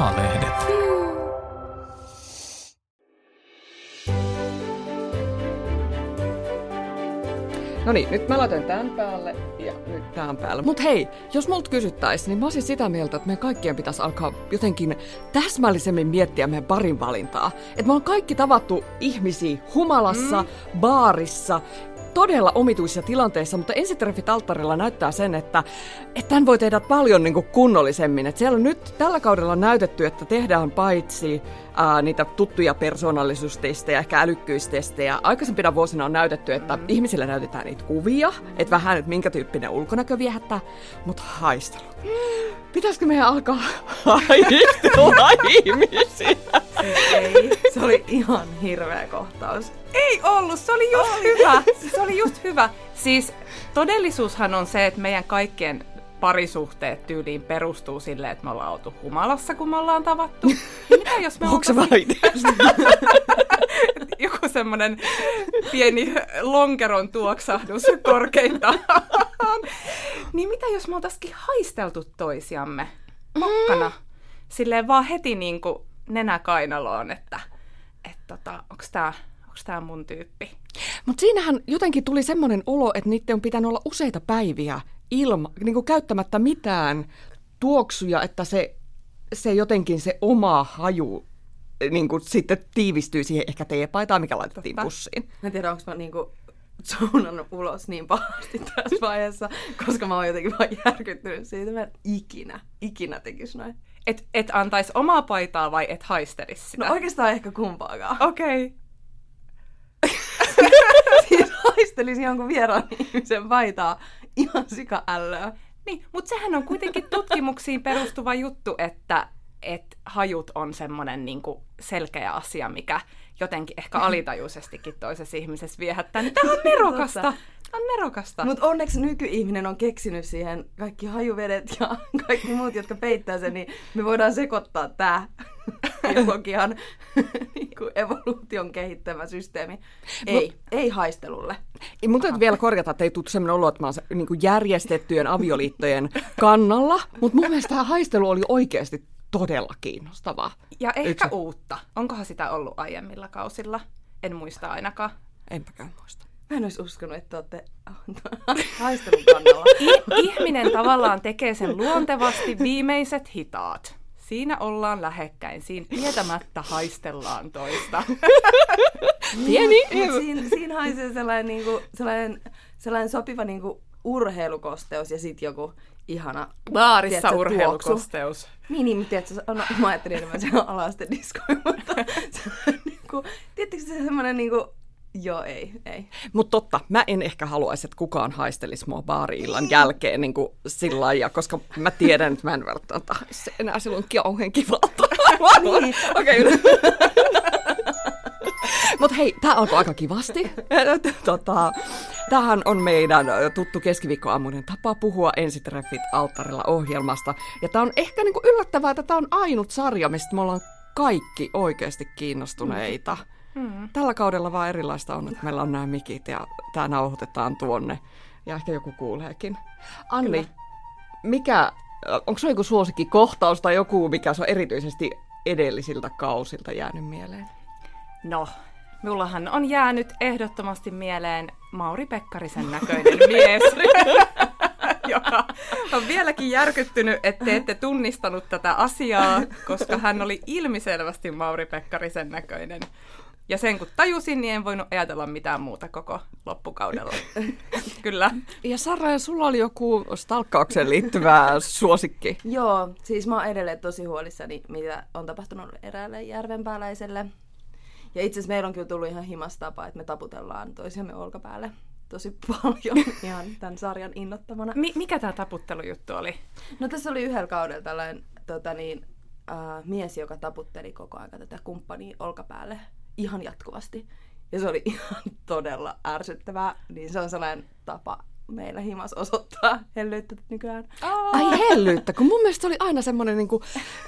A-lehdet. No niin, nyt mä laitan tämän päälle ja nyt tämän päälle. Mut hei, jos multa kysyttäisiin, niin mä olisin sitä mieltä, että meidän kaikkien pitäisi alkaa jotenkin täsmällisemmin miettiä meidän parin valintaa. Että me on kaikki tavattu ihmisiä humalassa, mm. baarissa, todella omituisissa tilanteissa, mutta ensitreffit alttarilla näyttää sen, että, että tämän voi tehdä paljon niin kuin kunnollisemmin. Että siellä on nyt tällä kaudella näytetty, että tehdään paitsi ää, niitä tuttuja persoonallisuustestejä, ehkä älykkyystestejä. Aikaisempina vuosina on näytetty, että mm. ihmisille näytetään niitä kuvia, että vähän, että minkä tyyppinen ulkonäkö viehättää, mutta haistelu. Pitäisikö meidän alkaa haistella ihmisiä? Ei, se oli ihan hirveä kohtaus. Ei ollut, se oli just oli. hyvä. Se oli just hyvä. Siis todellisuushan on se, että meidän kaikkien parisuhteet tyyliin perustuu silleen, että me ollaan oltu humalassa, kun me ollaan tavattu. Mitä jos me Onko se Joku semmoinen pieni lonkeron tuoksahdus korkeintaan. niin mitä jos me oltaisikin haisteltu toisiamme mokkana? Mm. Silleen vaan heti niin kuin nenä kainaloon, että et tota, onko tämä onko tämä mun tyyppi. Mutta siinähän jotenkin tuli semmoinen olo, että niiden on pitänyt olla useita päiviä ilma, niin kuin käyttämättä mitään tuoksuja, että se, se jotenkin se oma haju niin kuin sitten tiivistyy siihen ehkä teepaitaan, mikä laitettiin Totta. pussiin. Mä en tiedä, onko mä niin kuin zoonannut ulos niin pahasti tässä vaiheessa, koska mä oon jotenkin vaan järkyttynyt siitä, että mä ikinä, ikinä tekis noin. Et, et antais omaa paitaa vai et haistelis sitä? No oikeastaan ehkä kumpaakaan. Okei. Okay. siis haistelisin jonkun vieraan ihmisen paitaa ihan sika ällöä. Niin, mutta sehän on kuitenkin tutkimuksiin perustuva juttu, että et hajut on semmoinen niinku selkeä asia, mikä jotenkin ehkä alitajuisestikin toisessa ihmisessä viehättää. Niin tämä on nerokasta. Tämä on nerokasta. Mutta onneksi nykyihminen on keksinyt siihen kaikki hajuvedet ja kaikki muut, jotka peittää sen, niin me voidaan sekoittaa tämä biologian niin evoluution kehittämä systeemi. Ei, Mut, ei haistelulle. Mun täytyy vielä korjata, että ei tule sellainen olo, että mä oon niin järjestettyjen avioliittojen kannalla, mutta mun mielestä tämä haistelu oli oikeasti todella kiinnostavaa. Ja ehkä Yksi... uutta. Onkohan sitä ollut aiemmilla kausilla? En muista ainakaan. Enpäkään muista. Mä en olisi uskonut, että olette haistelun kannalla. I- ihminen tavallaan tekee sen luontevasti viimeiset hitaat. Siinä ollaan lähekkäin, siinä tietämättä haistellaan toista. Pieni. siinä, siinä haisee sellainen, niin kuin, sellainen, sellainen sopiva niin kuin, urheilukosteus ja sitten joku ihana... Baarissa tiedätkö, urheilukosteus. Niin, niin, mutta tiedätkö, no, mä ajattelin enemmän sen alasten diskoja, mutta se niin kuin, tiedättekö se semmoinen niin kuin, Joo, ei, ei. Mutta totta, mä en ehkä haluaisi, että kukaan haistelisi mua baari-illan jälkeen niin kuin sillä lailla, koska mä tiedän, että mä en välttämättä enää silloin kauhean kivalta. niin. Okei. Okay. Mutta hei, tämä alkoi aika kivasti. tota, tämähän on meidän tuttu keskiviikkoaamuinen tapa puhua ensitreffit alttarilla ohjelmasta. Ja tämä on ehkä niinku yllättävää, että tämä on ainut sarja, mistä me ollaan kaikki oikeasti kiinnostuneita. Mm. Tällä kaudella vaan erilaista on, että meillä on nämä mikit ja tämä nauhoitetaan tuonne. Ja ehkä joku kuuleekin. Anni, Kyllä. mikä, onko se joku suosikki kohtaus tai joku, mikä se on erityisesti edellisiltä kausilta jäänyt mieleen? No, Mullahan on jäänyt ehdottomasti mieleen Mauri Pekkarisen näköinen mies, joka on vieläkin järkyttynyt, että te ette tunnistanut tätä asiaa, koska hän oli ilmiselvästi Mauri Pekkarisen näköinen. Ja sen kun tajusin, niin en voinut ajatella mitään muuta koko loppukaudella. Kyllä. Ja Sara, ja sulla oli joku stalkkaukseen liittyvä suosikki. Joo, siis mä oon edelleen tosi huolissani, mitä on tapahtunut eräälle järvenpääläiselle ja itse asiassa meillä on kyllä tullut ihan himastapa, että me taputellaan toisiamme olkapäälle tosi paljon ihan tämän sarjan innottamana. Mi- mikä tämä taputtelujuttu oli? No tässä oli yhdellä kaudella tällainen tota niin, äh, mies, joka taputteli koko ajan tätä kumppania olkapäälle ihan jatkuvasti. Ja se oli ihan todella ärsyttävää, niin se on sellainen tapa meillä himas osoittaa hellyyttä nykyään. Ai hellyyttä, kun mun mielestä se oli aina semmoinen niinku,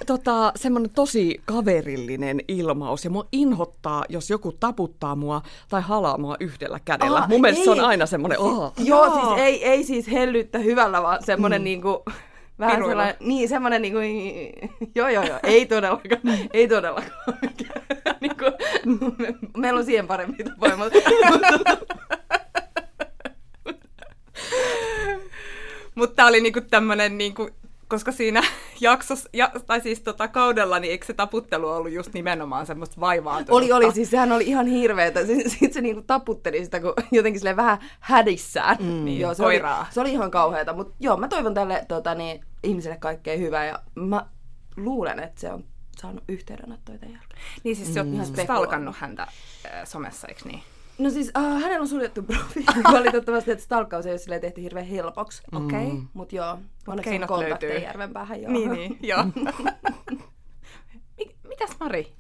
tota, semmoinen tosi kaverillinen ilmaus. Ja mua inhottaa, jos joku taputtaa mua tai halaa mua yhdellä kädellä. Oh, mun mielestä ei. se on aina semmoinen... Oh. Joo, siis ei, ei siis hellyyttä hyvällä, vaan semmoinen mm. niinku, Vähän Piruilla. sellainen, niin semmoinen niinku, joo joo joo, ei todellakaan, ei todellakaan. niinku, me, meillä on siihen parempi tapoja, mutta, Mutta tämä oli niinku tämmöinen, niinku, koska siinä jaksossa, ja, tai siis tota kaudella, niin eikö se taputtelu ollut just nimenomaan semmoista vaivaantunutta? oli, oli, siis sehän oli ihan hirveetä. Sitten se niinku taputteli sitä, kun jotenkin sille vähän hädissään. Mm, joo, se, koiraa. oli, se oli ihan kauheata, mutta joo, mä toivon tälle tota, niin, ihmiselle kaikkea hyvää ja mä luulen, että se on saanut yhteydenottoja tämän jälkeen. Niin siis sä Mm. oot Ihan stalkannut häntä äh, somessa, eikö niin? No siis äh, hänellä on suljettu profiili valitettavasti, että stalkkaus ei ole silleen tehty hirveän helpoksi. Okei. Okay. Mut joo, onneksi keinot on kontakteja löytyy. Järvenpäähän joo. Niin, niin, joo. Mi- Mitäs Mari?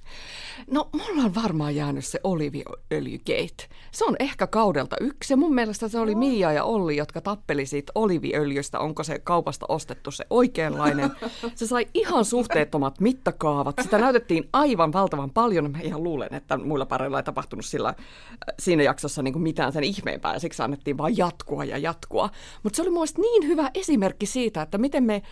No, mulla on varmaan jäänyt se oliviöljygate. Se on ehkä kaudelta yksi ja mun mielestä se oli Mia ja Olli, jotka tappeli siitä oliviöljystä, onko se kaupasta ostettu se oikeanlainen. Se sai ihan suhteettomat mittakaavat. Sitä näytettiin aivan valtavan paljon. Mä ihan luulen, että muilla pareilla ei tapahtunut sillä, äh, siinä jaksossa niin kuin mitään sen ihmeempää ja siksi annettiin vaan jatkua ja jatkua. Mutta se oli mun niin hyvä esimerkki siitä, että miten me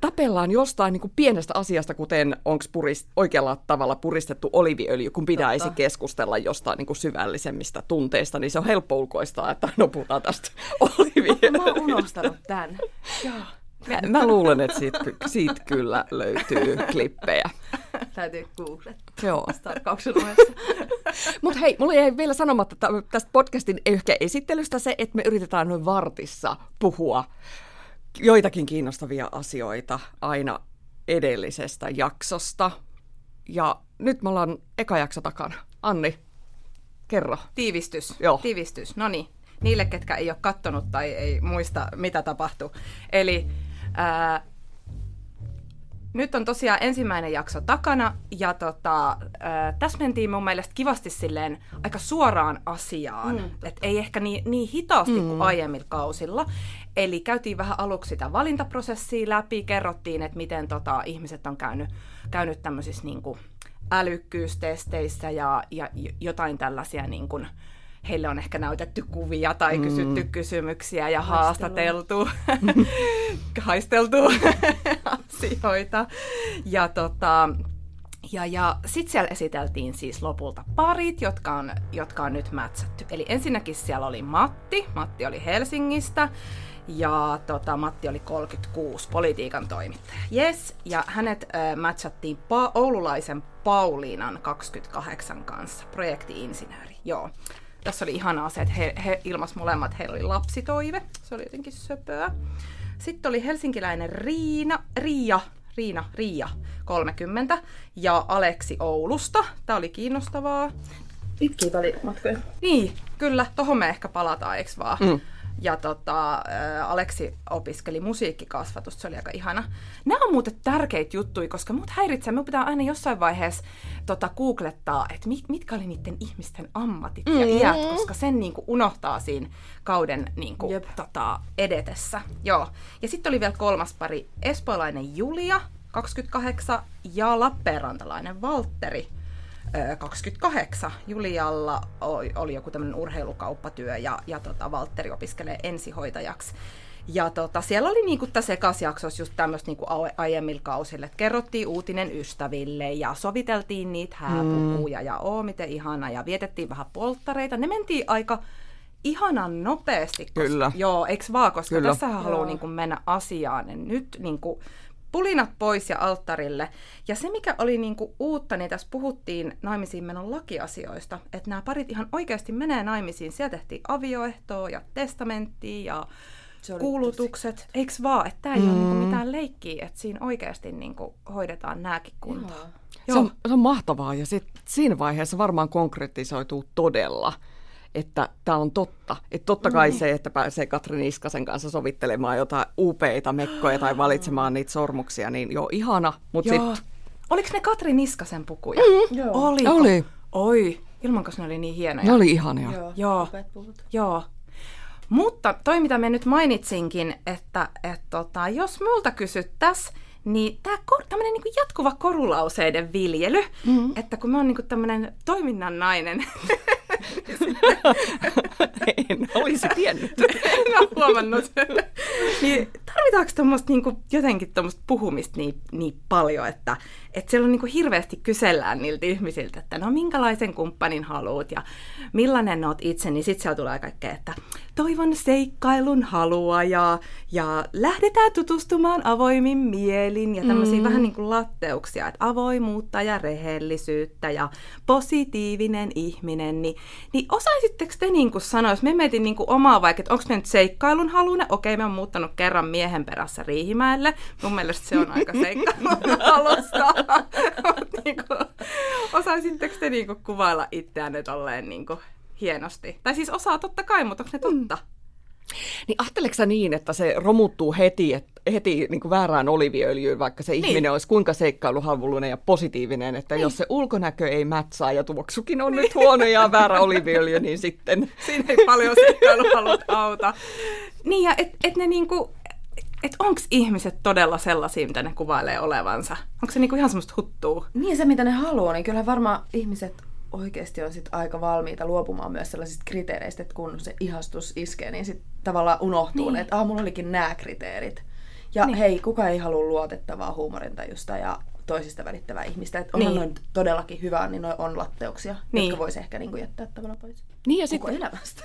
tapellaan jostain niin kuin pienestä asiasta, kuten onko purist, oikealla tavalla puristettu oliviöljy, kun pitäisi Totta. keskustella jostain niin kuin syvällisemmistä tunteista, niin se on helppo ulkoistaa, että no puhutaan tästä oliviöljystä. Mä oon unohtanut tän. Mä, mä luulen, että siitä, siitä kyllä löytyy klippejä. Täytyy googlettaa. Joo. Stalkkauksen ohessa. Mutta hei, mulla jäi vielä sanomatta tä- tästä podcastin ehkä esittelystä se, että me yritetään noin vartissa puhua joitakin kiinnostavia asioita aina edellisestä jaksosta. Ja nyt me ollaan eka jakso takana. Anni, kerro. Tiivistys. Joo. Tiivistys. No niin. Niille, ketkä ei ole kattonut tai ei muista, mitä tapahtui. Eli ää, nyt on tosiaan ensimmäinen jakso takana, ja tota, ää, tässä mentiin mun mielestä kivasti silleen aika suoraan asiaan. Mm, Et ei ehkä niin, niin hitaasti mm. kuin aiemmilla kausilla. Eli käytiin vähän aluksi sitä valintaprosessia läpi, kerrottiin, että miten tota, ihmiset on käynyt, käynyt tämmöisissä niin kuin älykkyystesteissä ja, ja jotain tällaisia niin kuin, heille on ehkä näytetty kuvia tai kysytty kysymyksiä ja haastateltu, haisteltu asioita. Ja, tota, ja, ja sitten siellä esiteltiin siis lopulta parit, jotka on, jotka on nyt mätsätty. Eli ensinnäkin siellä oli Matti, Matti oli Helsingistä, ja tota, Matti oli 36, politiikan toimittaja. Yes, ja hänet äh, matchattiin pa- oululaisen Pauliinan 28 kanssa, projekti-insinööri. Joo. Tässä oli ihanaa se, että he, he ilmas molemmat, heillä oli lapsitoive, se oli jotenkin söpöä. Sitten oli helsinkiläinen Riina, Riia, Riina, Riia, 30, ja Aleksi Oulusta. Tämä oli kiinnostavaa. Pitkiä välimatkoja. Niin, kyllä, tohon me ehkä palataan, eks vaan? Mm. Ja tota, Aleksi opiskeli musiikkikasvatusta, se oli aika ihana. Nämä on muuten tärkeitä juttuja, koska mut häiritsee, me pitää aina jossain vaiheessa tota, googlettaa, että mit, mitkä oli niiden ihmisten ammatit ja iät, koska sen niinku unohtaa siinä kauden niinku, Jep. tota, edetessä. Joo. Ja sitten oli vielä kolmas pari, espoolainen Julia, 28, ja lappeenrantalainen Valtteri, 28. Julialla oli, joku tämmöinen urheilukauppatyö ja, ja tota, Valtteri opiskelee ensihoitajaksi. Ja tota, siellä oli niinku tässä ekasjaksossa just tämmöistä niinku aiemmilla kausilla, että kerrottiin uutinen ystäville ja soviteltiin niitä hääpukuja ja oo miten ihana ja vietettiin vähän polttareita. Ne mentiin aika ihanan nopeasti. Koska, Kyllä. Joo, eiks vaan, koska Kyllä. tässä haluaa niinku mennä asiaan. Ja nyt niinku, pulinat pois ja alttarille. Ja se, mikä oli niinku uutta, niin tässä puhuttiin naimisiin menon lakiasioista, että nämä parit ihan oikeasti menee naimisiin. Siellä tehtiin avioehtoa ja testamenttia ja kuulutukset. Eiks vaan, että tämä ei mm. ole niinku mitään leikkiä, että siinä oikeasti niinku hoidetaan nääkin kuntoon. Se on, se on mahtavaa ja sit siinä vaiheessa varmaan konkretisoituu todella, että tämä on totta. Että totta kai se, että pääsee Katrin Iskasen kanssa sovittelemaan jotain upeita mekkoja tai valitsemaan niitä sormuksia, niin joo, ihana. Mutta Joo. sitten Oliko ne Katri Niskasen pukuja? Mm. Joo. Oliko? Oli. Oi, ilmankos ne oli niin hienoja. ne oli ihania. Joo, Joo. Joo. Mutta toi, mitä me nyt mainitsinkin, että et, tota, jos multa kysyttäisiin, niin tämä tämmöinen niinku jatkuva korulauseiden viljely, mm-hmm. että kun mä oon niinku tämmöinen toiminnan nainen, en olisi tiennyt. en ole huomannut. niin, tarvitaanko tuommoista niinku, jotenkin tuommoista puhumista niin, niin paljon, että, että siellä on niinku hirveästi kysellään niiltä ihmisiltä, että no minkälaisen kumppanin haluat ja millainen oot itse, niin sitten siellä tulee kaikkea, että toivon seikkailun halua ja, ja lähdetään tutustumaan avoimin mielin ja tämmöisiä mm. vähän niin kuin latteuksia, että avoimuutta ja rehellisyyttä ja positiivinen ihminen, niin, niin osaisitteko te niin kuin sanoa, jos me mietin niin kuin omaa vaikka, että onko me nyt seikkailun halunen, okei me on muuttanut kerran miehen perässä Riihimäelle, mun mielestä se on aika seikkailun halusta, niin kuin, osaisitteko te niin kuin kuvailla itseänne tolleen niin kuin hienosti? Tai siis osaa totta kai, mutta onko ne totta? Mm. Niin ajatteleksä niin, että se romuttuu heti, että heti niin kuin väärään oliviöljyyn, vaikka se niin. ihminen olisi kuinka seikkailuhalullinen ja positiivinen, että niin. jos se ulkonäkö ei mätsaa ja tuoksukin on nyt huono ja väärä oliviöljy, niin sitten... Siinä ei paljon seikkailuhalut auta. Niin ja et, et ne niinku, että onko ihmiset todella sellaisia, mitä ne kuvailee olevansa? Onko se niinku ihan semmoista huttuu? Niin se, mitä ne haluaa, niin kyllä varmaan ihmiset oikeasti on sit aika valmiita luopumaan myös sellaisista kriteereistä, että kun se ihastus iskee, niin sitten tavallaan unohtuu, niin. että ah, mulla olikin nämä kriteerit. Ja niin. hei, kuka ei halua luotettavaa huumorintajusta ja toisista välittävää ihmistä. Että onhan niin. noin todellakin hyvää, niin noin on latteuksia, niin. jotka voisi ehkä niinku jättää tavallaan pois. Niin ja sitten elämästä.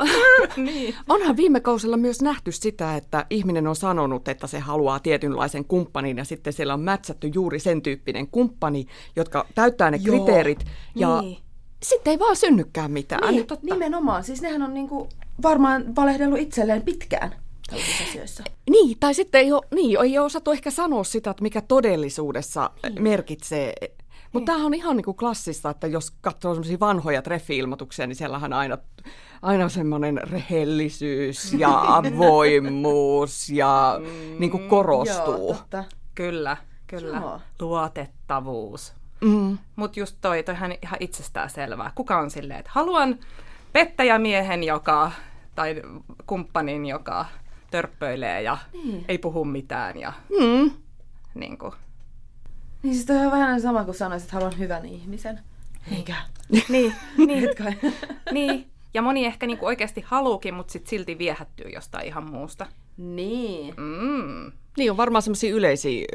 niin. Onhan viime kausilla myös nähty sitä, että ihminen on sanonut, että se haluaa tietynlaisen kumppanin ja sitten siellä on mätsätty juuri sen tyyppinen kumppani, jotka täyttää ne Joo. kriteerit ja niin. sitten ei vaan synnykään mitään. Niin, Totta. nimenomaan. Siis nehän on niinku varmaan valehdellut itselleen pitkään tällaisissa asioissa. Niin, tai sitten ei ole, niin, ei ole osattu ehkä sanoa sitä, että mikä todellisuudessa niin. merkitsee. Mutta niin. tämähän on ihan niin kuin klassista, että jos katsoo semmoisia vanhoja treffi-ilmoituksia, niin siellähän aina, aina semmoinen rehellisyys ja avoimuus ja mm, niin kuin korostuu. Joo, totta. Kyllä, kyllä. Joo. Luotettavuus. Mm. Mutta just toi, toihan ihan itsestään selvää. Kuka on silleen, että haluan pettäjämiehen, joka, tai kumppanin, joka törppöilee ja niin. ei puhu mitään. Ja, mm. niin, kuin. niin siis toi on vähän sama kuin sanoisit, että haluan hyvän ihmisen. Eikä. niin, niin. niin. Ja moni ehkä niinku oikeasti haluukin, mutta sit silti viehättyy jostain ihan muusta. Niin. Mm. Niin on varmaan semmoisia yleisiä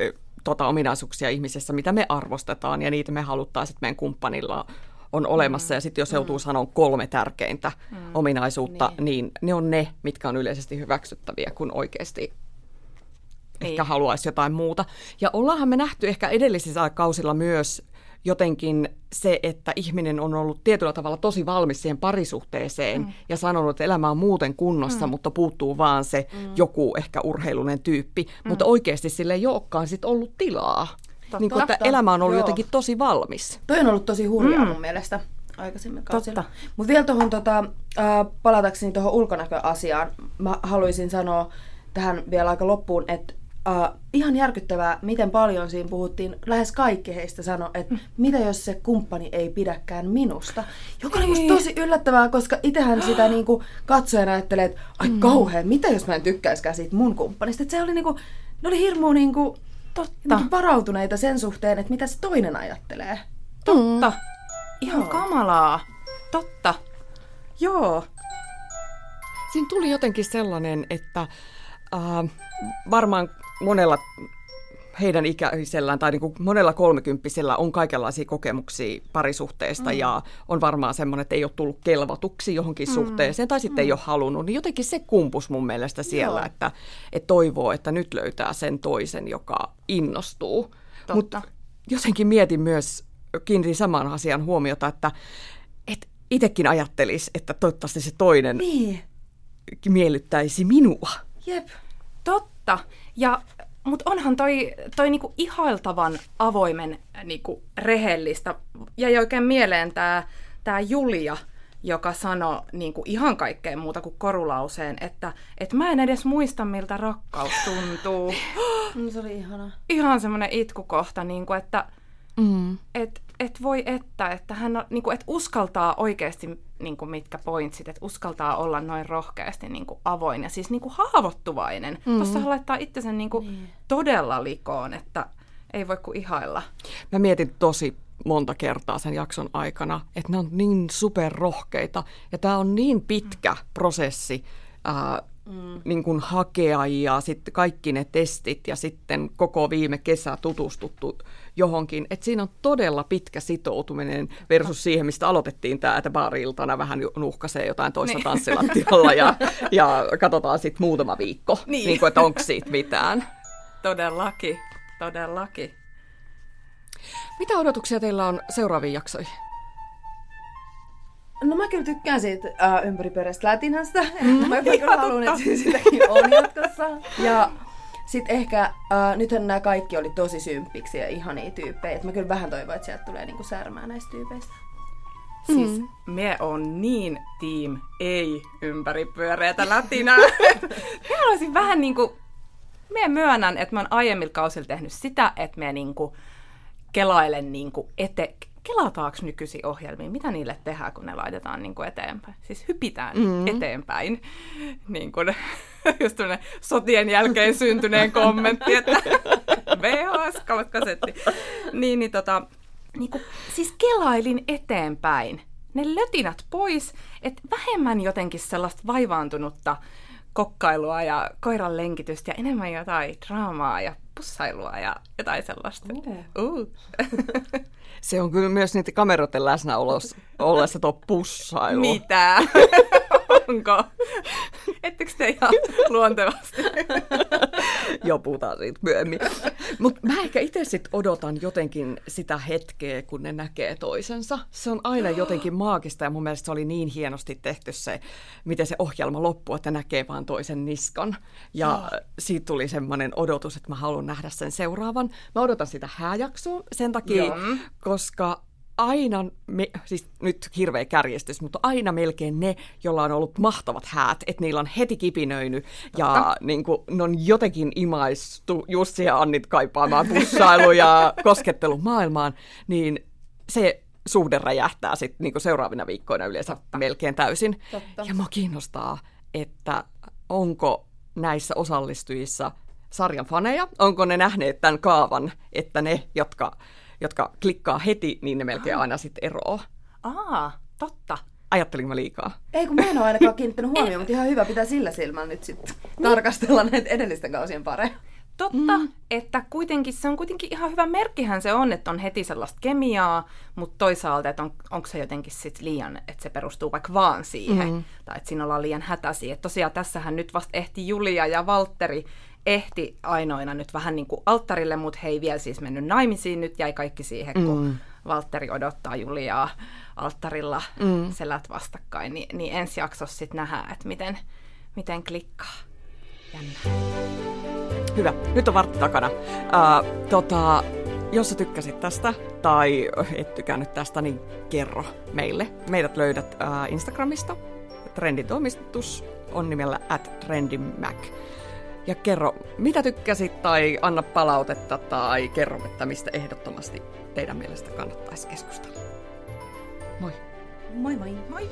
tota, ominaisuuksia ihmisessä, mitä me arvostetaan ja niitä me haluttaisiin, että meidän kumppanilla on olemassa. Mm. Ja sitten jos joutuu mm. sanoa kolme tärkeintä mm. ominaisuutta, niin. niin ne on ne, mitkä on yleisesti hyväksyttäviä, kun oikeasti niin. ehkä haluaisi jotain muuta. Ja ollaanhan me nähty ehkä edellisissä kausilla myös jotenkin se, että ihminen on ollut tietyllä tavalla tosi valmis siihen parisuhteeseen mm. ja sanonut, että elämä on muuten kunnossa, mm. mutta puuttuu vaan se mm. joku ehkä urheilunen tyyppi. Mm. Mutta oikeasti sille ei olekaan sit ollut tilaa. Totta. Niin kuin, että elämä on ollut Joo. jotenkin tosi valmis. Toi on ollut tosi hurjaa mm. mun mielestä aikaisemmin kausilla. Mutta vielä tuohon tota, äh, palatakseni tuohon ulkonäköasiaan, mä haluaisin sanoa tähän vielä aika loppuun, että äh, ihan järkyttävää, miten paljon siinä puhuttiin. Lähes kaikki heistä sanoi, että mm. mitä jos se kumppani ei pidäkään minusta. Joka oli musta tosi yllättävää, koska itsehän sitä niinku katsojana ajattelee, että ai mm. kauhean, mitä jos mä en tykkäiskään siitä mun kumppanista. Et se oli niinku, ne oli hirmu niinku, Totta. varautuneita sen suhteen, että mitä se toinen ajattelee. Totta. Mm. Ihan Joo. kamalaa. Totta. Joo. Siinä tuli jotenkin sellainen, että äh, varmaan monella heidän ikäisellään tai niin kuin monella kolmekymppisellä on kaikenlaisia kokemuksia parisuhteesta mm. ja on varmaan semmoinen, että ei ole tullut kelvatuksi johonkin mm. suhteeseen tai sitten mm. ei ole halunnut, niin jotenkin se kumpus mun mielestä siellä, että, että toivoo, että nyt löytää sen toisen, joka innostuu. Mutta jotenkin mietin myös, kiinnitin saman asian huomiota, että, että itsekin ajattelisi, että toivottavasti se toinen niin. miellyttäisi minua. Jep, totta. Ja mutta onhan toi, toi niinku ihailtavan avoimen niinku rehellistä. Jäi oikein mieleen tämä tää Julia, joka sanoi niinku ihan kaikkea muuta kuin korulauseen, että et mä en edes muista, miltä rakkaus tuntuu. Se oli ihana. Ihan semmoinen itkukohta, niinku, että mm. et, et voi että, että hän on, niinku, et uskaltaa oikeasti niin kuin mitkä pointsit, että uskaltaa olla noin rohkeasti niin kuin avoin ja siis niin kuin haavoittuvainen. Mm. Tuossa hän laittaa itsensä niin kuin niin. todella likoon, että ei voi kuin ihailla. Mä mietin tosi monta kertaa sen jakson aikana, että ne on niin superrohkeita ja tämä on niin pitkä prosessi ää, mm. niin kuin hakea ja sitten kaikki ne testit ja sitten koko viime kesä tutustuttu johonkin. Että siinä on todella pitkä sitoutuminen versus siihen, mistä aloitettiin tämä, että baari-iltana vähän nuhkasee jotain toista niin. tanssilattialla ja, ja katsotaan sitten muutama viikko, niin. Niin kuin, että onko siitä mitään. Todellakin, todellakin. Mitä odotuksia teillä on seuraaviin jaksoihin? No mä kyllä tykkään siitä uh, ympäripyöreästä lätinästä. Mm. mä kyllä haluan, että sitäkin on jatkossa. Ja sitten ehkä, uh, nythän nämä kaikki oli tosi symppiksi ja ihania tyyppejä. Et mä kyllä vähän toivon, että sieltä tulee niinku särmää näistä tyypeistä. Siis mm. me on niin team ei ympäripyöreätä lätinää. mä haluaisin vähän niinku, me myönnän, että mä oon aiemmilla kausilla tehnyt sitä, että me niinku kelailen niinku ete, kelataanko nykyisin ohjelmiin, mitä niille tehdään, kun ne laitetaan niin kuin eteenpäin. Siis hypitään mm. eteenpäin. Niin kuin, just sotien jälkeen syntyneen kommentti, että VHS kasetti. Niin, niin, tota, niin kuin, siis kelailin eteenpäin. Ne lötinät pois, että vähemmän jotenkin sellaista vaivaantunutta kokkailua ja koiran lenkitystä ja enemmän jotain draamaa ja pussailua ja jotain sellaista. Uh. Uh. Se on kyllä myös niitä kameroiden läsnä ollessa tuo pussailu. Mitä? Onko? Ettekö te ihan luontevasti? Joo, puhutaan siitä myöhemmin. Mutta mä ehkä itse sit odotan jotenkin sitä hetkeä, kun ne näkee toisensa. Se on aina jotenkin maagista ja mun mielestä se oli niin hienosti tehty se, miten se ohjelma loppuu, että näkee vaan toisen niskan. Ja siitä tuli semmoinen odotus, että mä haluan nähdä sen seuraavan. Mä odotan sitä hääjaksoa sen takia, Joo. koska aina, me, siis nyt hirveä kärjestys, mutta aina melkein ne, joilla on ollut mahtavat häät, että niillä on heti kipinöinyt ja niin kuin, ne on jotenkin imaistu Jussi ja Annit kaipaamaan pussailu ja koskettelu maailmaan, niin se suhde räjähtää sitten niin seuraavina viikkoina yleensä Totta. melkein täysin. Totta. Ja mua kiinnostaa, että onko näissä osallistujissa sarjan faneja, onko ne nähneet tämän kaavan, että ne, jotka jotka klikkaa heti, niin ne melkein aina sitten eroaa. Aa, totta. Ajattelin mä liikaa? Ei, kun mä en ole ainakaan kiinnittänyt huomioon, mutta ihan hyvä pitää sillä silmällä nyt sitten niin. tarkastella näitä edellisten kausien pareja. Totta, mm. että kuitenkin se on kuitenkin ihan hyvä merkkihän se on, että on heti sellaista kemiaa, mutta toisaalta, että on, onko se jotenkin sit liian, että se perustuu vaikka vaan siihen, mm. tai että siinä ollaan liian hätäisiä. Että tosiaan tässähän nyt vasta ehti Julia ja Valtteri ehti ainoina nyt vähän niin kuin alttarille, mutta he ei vielä siis mennyt naimisiin. Nyt jäi kaikki siihen, kun mm. Valtteri odottaa Juliaa alttarilla mm. selät vastakkain. Ni, niin ensi jaksossa sitten nähdään, että miten, miten klikkaa. Jännä. Hyvä. Nyt on vartti takana. Uh, tota, jos sä tykkäsit tästä tai et tykännyt tästä, niin kerro meille. Meidät löydät uh, Instagramista. Trenditoimistus on nimellä at trendimac ja kerro, mitä tykkäsit tai anna palautetta tai kerro, että mistä ehdottomasti teidän mielestä kannattaisi keskustella. Moi! Moi moi! Moi!